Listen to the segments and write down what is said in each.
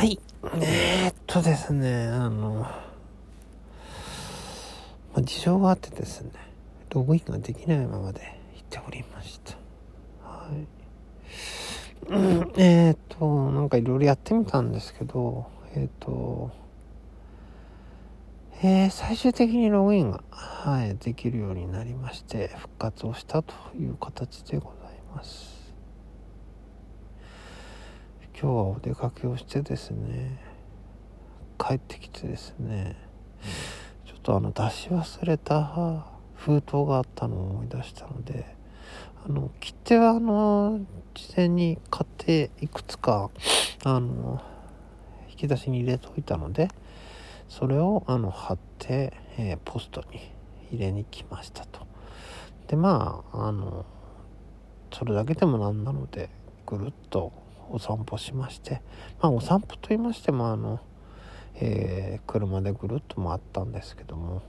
はい。えー、っとですね、あの、ま、事情があってですね、ログインができないままで行っておりました。はい。うん、えー、っと、なんかいろいろやってみたんですけど、えー、っと、えー、最終的にログインが、はい、できるようになりまして、復活をしたという形でございます。今日はお出かけをしてですね帰ってきてですねちょっとあの出し忘れた封筒があったのを思い出したのであの切手はあの事前に買っていくつかあの引き出しに入れといたのでそれをあの貼って、えー、ポストに入れに来ましたと。でまああのそれだけでもなんなのでぐるっとお散歩しまして、まあお散歩と言いましてもあの、えー、車でぐるっと回ったんですけども、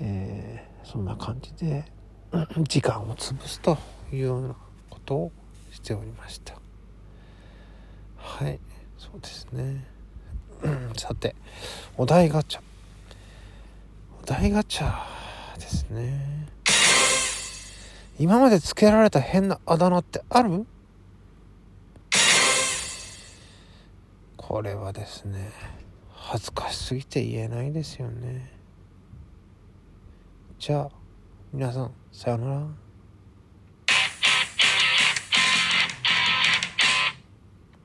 えー、そんな感じで時間を潰すというようなことをしておりました。はいそうですね。さてお題ガチャ。お題ガチャですね。今まで付けられた変なあだ名ってある？これはですね恥ずかしすぎて言えないですよね。じゃあ皆さんさようなら。